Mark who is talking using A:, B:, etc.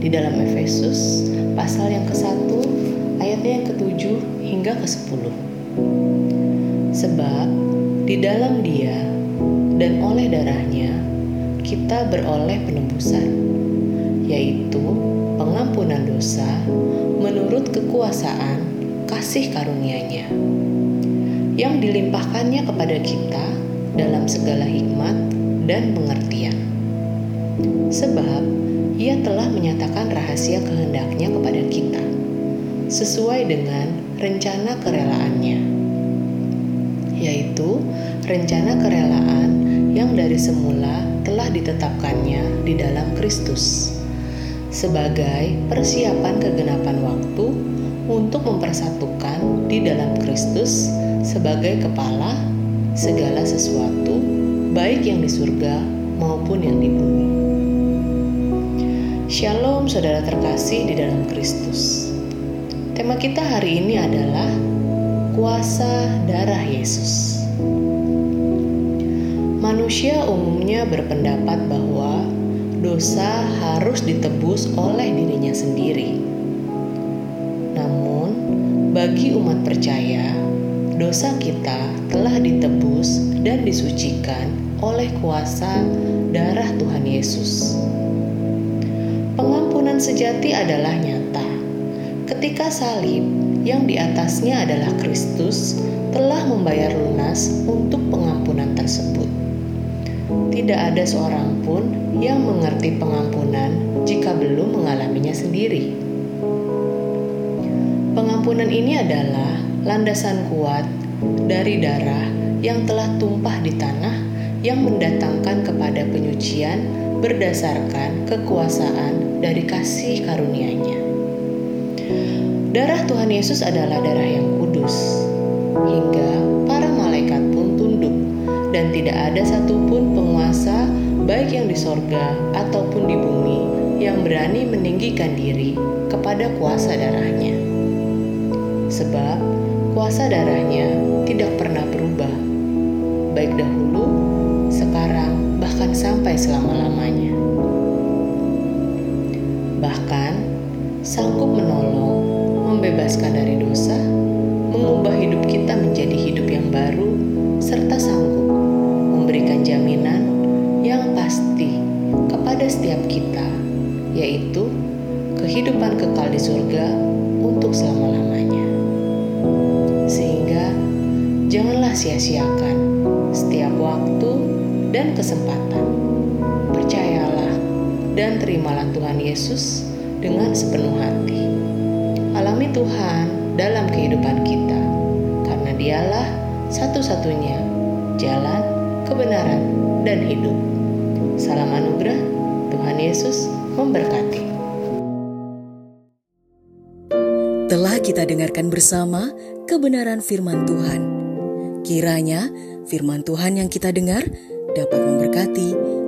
A: di dalam Efesus pasal yang ke-1 ayatnya yang ke-7 hingga ke-10. Sebab di dalam Dia dan oleh darahnya kita beroleh penebusan, yaitu pengampunan dosa menurut kekuasaan kasih karunia-Nya yang dilimpahkannya kepada kita dalam segala hikmat dan pengertian. Sebab ia telah menyatakan rahasia kehendaknya kepada kita, sesuai dengan rencana kerelaannya, yaitu rencana kerelaan yang dari semula telah ditetapkannya di dalam Kristus, sebagai persiapan kegenapan waktu untuk mempersatukan di dalam Kristus sebagai kepala segala sesuatu, baik yang di surga maupun yang di bumi. Shalom saudara terkasih di dalam Kristus. Tema kita hari ini adalah kuasa darah Yesus. Manusia umumnya berpendapat bahwa dosa harus ditebus oleh dirinya sendiri. Namun, bagi umat percaya, dosa kita telah ditebus dan disucikan oleh kuasa darah Tuhan Yesus sejati adalah nyata. Ketika salib yang di atasnya adalah Kristus telah membayar lunas untuk pengampunan tersebut. Tidak ada seorang pun yang mengerti pengampunan jika belum mengalaminya sendiri. Pengampunan ini adalah landasan kuat dari darah yang telah tumpah di tanah yang mendatangkan kepada penyucian berdasarkan kekuasaan dari kasih karunia-Nya. Darah Tuhan Yesus adalah darah yang kudus, hingga para malaikat pun tunduk, dan tidak ada satupun penguasa, baik yang di sorga ataupun di bumi, yang berani meninggikan diri kepada kuasa darahnya. Sebab kuasa darahnya tidak pernah berubah, baik dahulu, sekarang, bahkan sampai selama-lamanya bahkan sanggup menolong, membebaskan dari dosa, mengubah hidup kita menjadi hidup yang baru, serta sanggup memberikan jaminan yang pasti kepada setiap kita, yaitu kehidupan kekal di surga untuk selama-lamanya. Sehingga janganlah sia-siakan setiap waktu dan kesempatan. Percayalah dan terimalah Tuhan Yesus dengan sepenuh hati. Alami Tuhan dalam kehidupan kita, karena Dialah satu-satunya jalan, kebenaran, dan hidup. Salam anugerah, Tuhan Yesus memberkati.
B: Telah kita dengarkan bersama kebenaran firman Tuhan. Kiranya firman Tuhan yang kita dengar dapat memberkati,